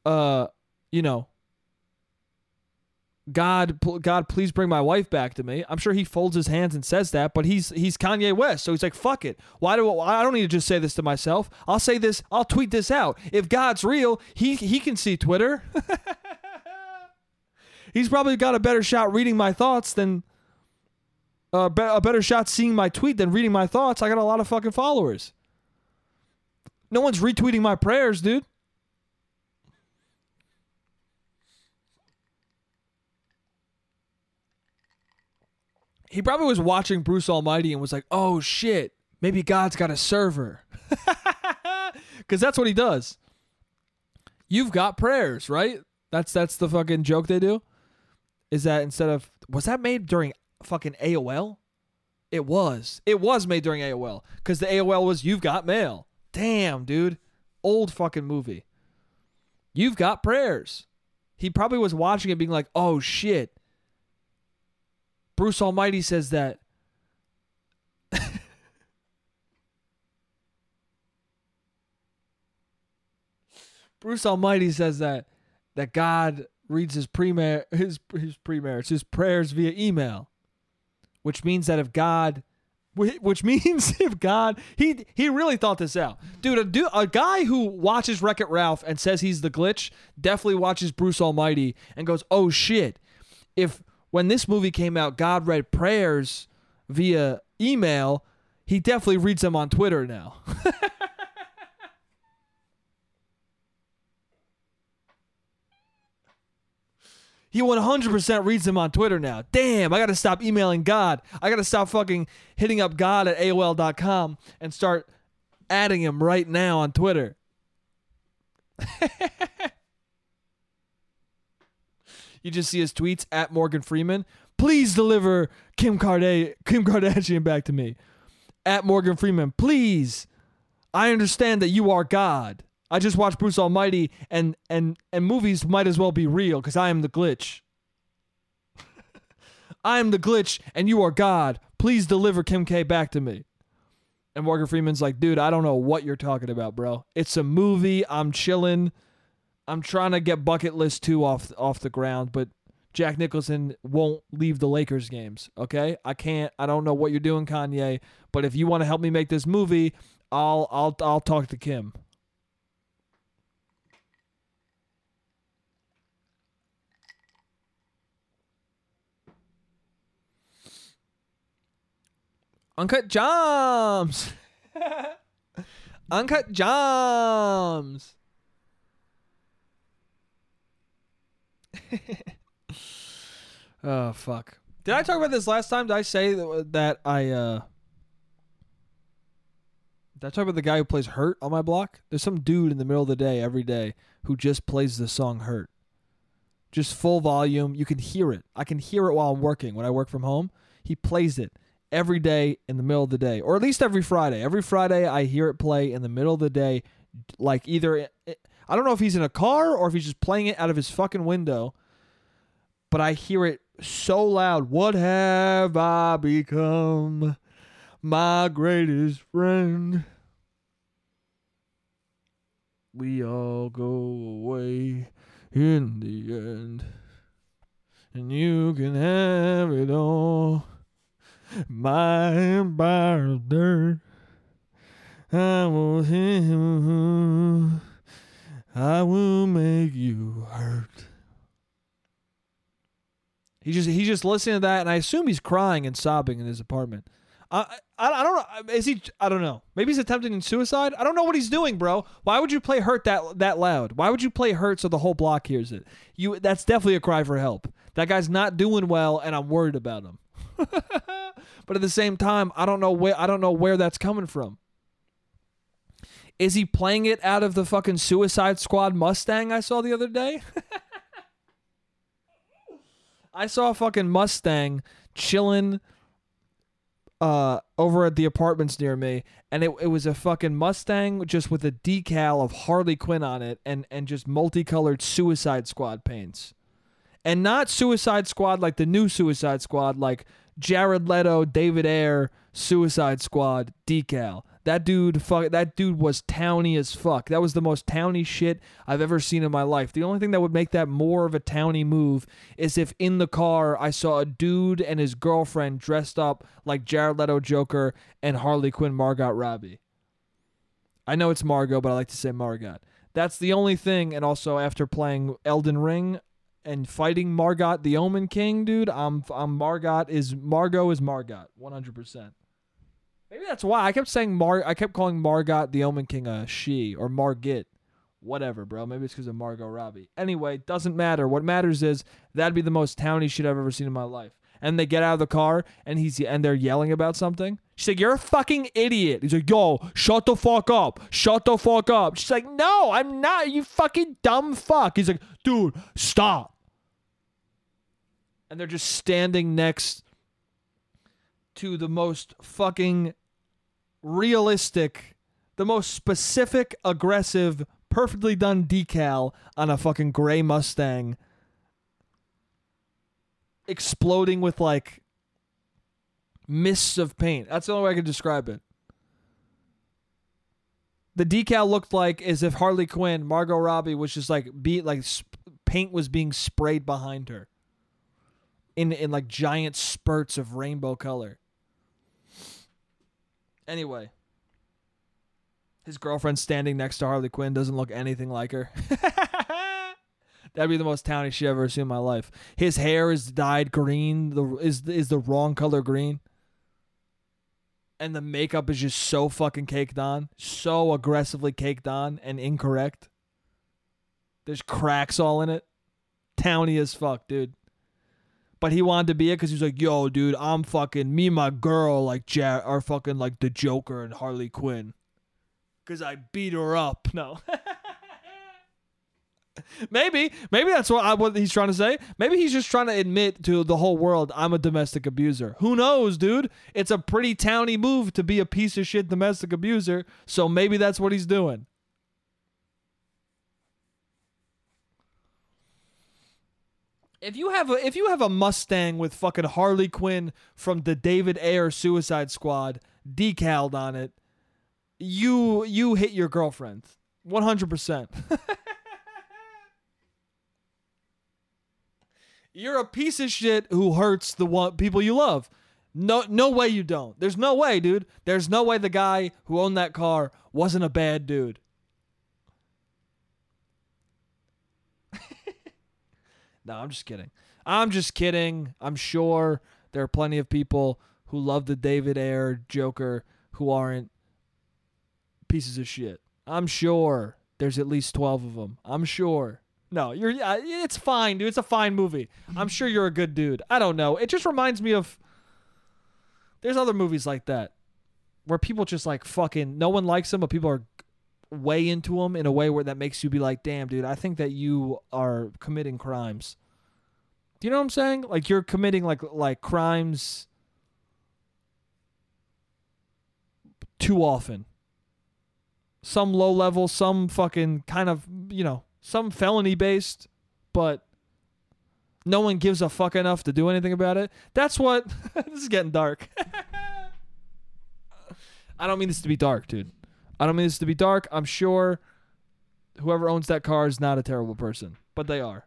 uh, you know, God, God, please bring my wife back to me. I'm sure he folds his hands and says that, but he's he's Kanye West, so he's like, fuck it. Why do I don't need to just say this to myself? I'll say this. I'll tweet this out. If God's real, he he can see Twitter. he's probably got a better shot reading my thoughts than uh, a better shot seeing my tweet than reading my thoughts. I got a lot of fucking followers. No one's retweeting my prayers, dude. He probably was watching Bruce Almighty and was like, "Oh shit, maybe God's got a server," because that's what he does. You've got prayers, right? That's that's the fucking joke they do. Is that instead of was that made during fucking AOL? It was. It was made during AOL because the AOL was "You've got mail." Damn, dude, old fucking movie. You've got prayers. He probably was watching it, being like, "Oh shit." Bruce Almighty says that Bruce Almighty says that that God reads his pre his his pre-marriage, his prayers via email, which means that if God, which means if God, he he really thought this out, dude. A, dude, a guy who watches Wreck It Ralph and says he's the glitch definitely watches Bruce Almighty and goes, "Oh shit, if when this movie came out, God read prayers via email. He definitely reads them on Twitter now. He 100% reads them on Twitter now. Damn, I got to stop emailing God. I got to stop fucking hitting up God at AOL.com and start adding him right now on Twitter. you just see his tweets at Morgan Freeman. Please deliver Kim, Karda- Kim Kardashian back to me. At Morgan Freeman, please. I understand that you are God. I just watched Bruce Almighty, and and and movies might as well be real because I am the glitch. I am the glitch, and you are God. Please deliver Kim K back to me. And Morgan Freeman's like, dude, I don't know what you're talking about, bro. It's a movie. I'm chilling. I'm trying to get bucket list two off off the ground, but Jack Nicholson won't leave the Lakers games. Okay, I can't. I don't know what you're doing, Kanye. But if you want to help me make this movie, I'll I'll I'll talk to Kim. Uncut Jams. Uncut Jams. oh fuck. Did I talk about this last time? Did I say that, I uh Did I talk about the guy who plays Hurt on my block? There's some dude in the middle of the day every day who just plays the song Hurt. Just full volume. You can hear it. I can hear it while I'm working when I work from home. He plays it every day in the middle of the day, or at least every Friday. Every Friday, I hear it play in the middle of the day, like either I don't know if he's in a car or if he's just playing it out of his fucking window, but I hear it so loud. What have I become? My greatest friend. We all go away in the end. And you can have it all. My empire of dirt. I will him. I will make you hurt. He just he's just listening to that, and I assume he's crying and sobbing in his apartment. I, I, I don't know. Is he? I don't know. Maybe he's attempting suicide. I don't know what he's doing, bro. Why would you play "Hurt" that that loud? Why would you play "Hurt" so the whole block hears it? You. That's definitely a cry for help. That guy's not doing well, and I'm worried about him. but at the same time, I don't know where I don't know where that's coming from. Is he playing it out of the fucking Suicide Squad Mustang I saw the other day? I saw a fucking Mustang chilling uh over at the apartments near me and it, it was a fucking Mustang just with a decal of Harley Quinn on it and and just multicolored Suicide Squad paints. And not Suicide Squad like the new Suicide Squad like Jared Leto, David Ayer, Suicide Squad decal. That dude, fuck, that dude was towny as fuck. That was the most towny shit I've ever seen in my life. The only thing that would make that more of a towny move is if in the car I saw a dude and his girlfriend dressed up like Jared Leto Joker and Harley Quinn Margot Robbie. I know it's Margot, but I like to say Margot. That's the only thing. And also, after playing Elden Ring and fighting Margot the Omen King, dude, I'm I'm Margot is Margot is Margot, 100. Maybe that's why I kept saying Mar. I kept calling Margot the Omen King a she or Margit, whatever, bro. Maybe it's because of Margot Robbie. Anyway, doesn't matter. What matters is that'd be the most towny shit I've ever seen in my life. And they get out of the car and he's and they're yelling about something. She's like, "You're a fucking idiot." He's like, "Yo, shut the fuck up, shut the fuck up." She's like, "No, I'm not. You fucking dumb fuck." He's like, "Dude, stop." And they're just standing next to the most fucking realistic, the most specific, aggressive, perfectly done decal on a fucking gray Mustang exploding with like mists of paint. That's the only way I can describe it. The decal looked like as if Harley Quinn, Margot Robbie was just like beat like sp- paint was being sprayed behind her in in like giant spurts of rainbow color. Anyway, his girlfriend standing next to Harley Quinn doesn't look anything like her. That'd be the most towny I've ever seen in my life. His hair is dyed green. The is is the wrong color green. And the makeup is just so fucking caked on, so aggressively caked on and incorrect. There's cracks all in it. towny as fuck, dude. But he wanted to be it because he was like, "Yo, dude, I'm fucking me and my girl like Jar are fucking like the Joker and Harley Quinn." Cause I beat her up. No. maybe, maybe that's what I, what he's trying to say. Maybe he's just trying to admit to the whole world I'm a domestic abuser. Who knows, dude? It's a pretty towny move to be a piece of shit domestic abuser. So maybe that's what he's doing. If you have a if you have a Mustang with fucking Harley Quinn from the David Ayer Suicide Squad decaled on it, you you hit your girlfriend. 100%. You're a piece of shit who hurts the one people you love. No no way you don't. There's no way, dude. There's no way the guy who owned that car wasn't a bad dude. No, I'm just kidding. I'm just kidding. I'm sure there are plenty of people who love the David Ayer Joker who aren't pieces of shit. I'm sure there's at least 12 of them. I'm sure. No, you're. Uh, it's fine, dude. It's a fine movie. I'm sure you're a good dude. I don't know. It just reminds me of. There's other movies like that, where people just like fucking. No one likes them, but people are way into them in a way where that makes you be like, "Damn, dude, I think that you are committing crimes." Do you know what I'm saying? Like you're committing like like crimes too often. Some low level, some fucking kind of, you know, some felony based, but no one gives a fuck enough to do anything about it. That's what this is getting dark. I don't mean this to be dark, dude. I don't mean this to be dark. I'm sure whoever owns that car is not a terrible person, but they are.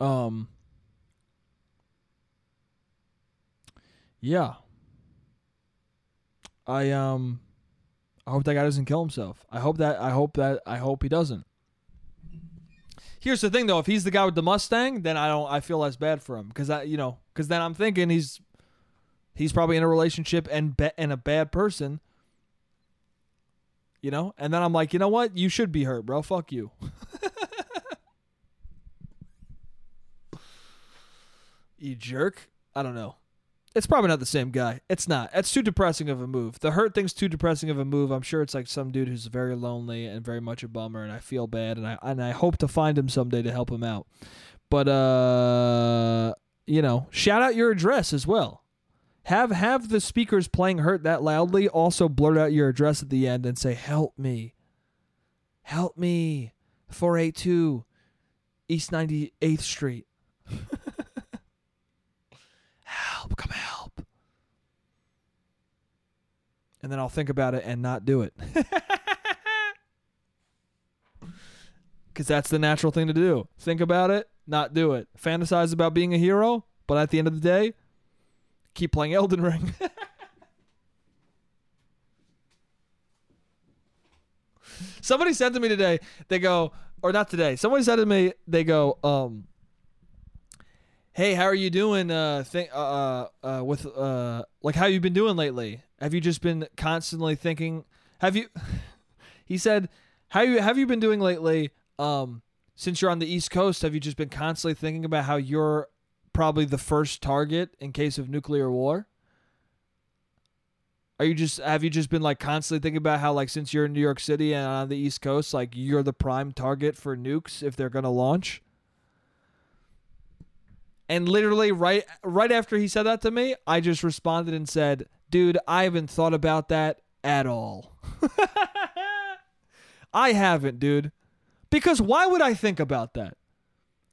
Um Yeah. I um I hope that guy doesn't kill himself. I hope that I hope that I hope he doesn't. Here's the thing though, if he's the guy with the Mustang, then I don't I feel less bad for him cuz I you know, cuz then I'm thinking he's he's probably in a relationship and be, and a bad person. You know? And then I'm like, "You know what? You should be hurt, bro. Fuck you." you jerk. I don't know it's probably not the same guy. It's not. It's too depressing of a move. The hurt thing's too depressing of a move. I'm sure it's like some dude who's very lonely and very much a bummer, and I feel bad, and I and I hope to find him someday to help him out. But uh, you know, shout out your address as well. Have have the speakers playing "Hurt" that loudly. Also, blurt out your address at the end and say, "Help me, help me." Four eight two, East Ninety Eighth Street. help, come help. And then I'll think about it and not do it. Because that's the natural thing to do. Think about it, not do it. Fantasize about being a hero, but at the end of the day, keep playing Elden Ring. Somebody said to me today, they go, or not today, somebody said to me, they go, um, hey, how are you doing? Uh, th- uh, uh, uh, with uh, like how you been doing lately? Have you just been constantly thinking? Have you? he said, how you have you been doing lately? Um, since you're on the East Coast, have you just been constantly thinking about how you're probably the first target in case of nuclear war? Are you just have you just been like constantly thinking about how like since you're in New York City and on the East Coast, like you're the prime target for nukes if they're gonna launch? And literally right right after he said that to me, I just responded and said, "Dude, I haven't thought about that at all." I haven't, dude. Because why would I think about that?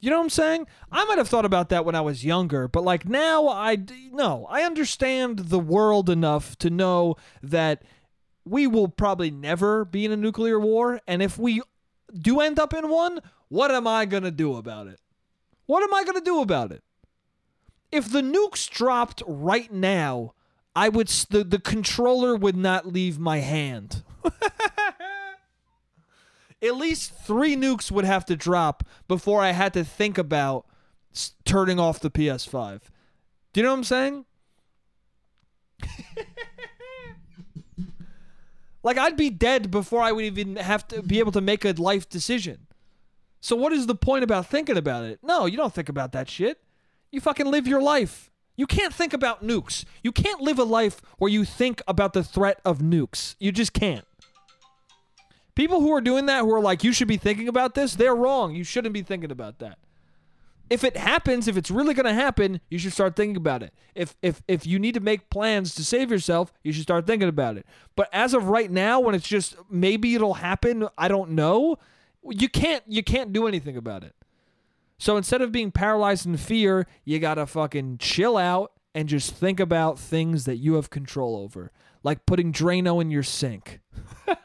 You know what I'm saying? I might have thought about that when I was younger, but like now I no, I understand the world enough to know that we will probably never be in a nuclear war, and if we do end up in one, what am I going to do about it? What am I going to do about it? If the nukes dropped right now, I would the, the controller would not leave my hand. At least 3 nukes would have to drop before I had to think about turning off the PS5. Do you know what I'm saying? Like I'd be dead before I would even have to be able to make a life decision. So what is the point about thinking about it? No, you don't think about that shit. You fucking live your life. You can't think about nukes. You can't live a life where you think about the threat of nukes. You just can't. People who are doing that, who are like, you should be thinking about this, they're wrong. You shouldn't be thinking about that. If it happens, if it's really going to happen, you should start thinking about it. If if if you need to make plans to save yourself, you should start thinking about it. But as of right now, when it's just maybe it'll happen, I don't know. You can't you can't do anything about it. So instead of being paralyzed in fear, you got to fucking chill out and just think about things that you have control over, like putting Drano in your sink.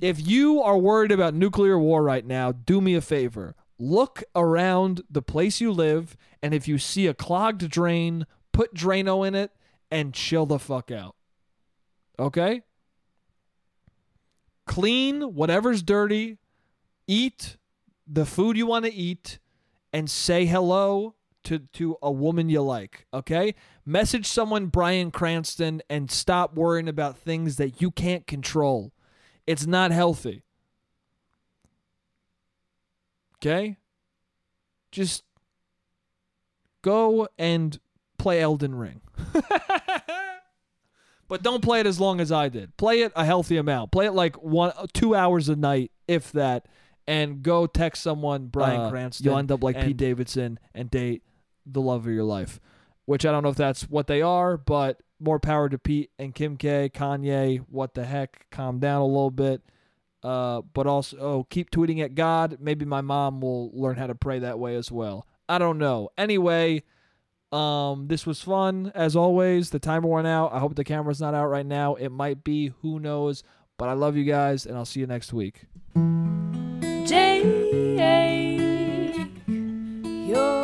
if you are worried about nuclear war right now, do me a favor. Look around the place you live, and if you see a clogged drain, put Drano in it and chill the fuck out. Okay? Clean whatever's dirty, eat the food you want to eat, and say hello to, to a woman you like. Okay? Message someone Bryan Cranston and stop worrying about things that you can't control. It's not healthy. Okay? Just go and play Elden Ring. but don't play it as long as I did. Play it a healthy amount. Play it like one, two hours a night, if that, and go text someone Bryan Uh, Cranston. you'll end up like and- Pete Davidson and date the love of your life. Which I don't know if that's what they are, but more power to Pete and Kim K, Kanye. What the heck? Calm down a little bit. Uh, but also oh, keep tweeting at God. Maybe my mom will learn how to pray that way as well. I don't know. Anyway, um, this was fun as always. The timer went out. I hope the camera's not out right now. It might be. Who knows? But I love you guys, and I'll see you next week. Jake, you're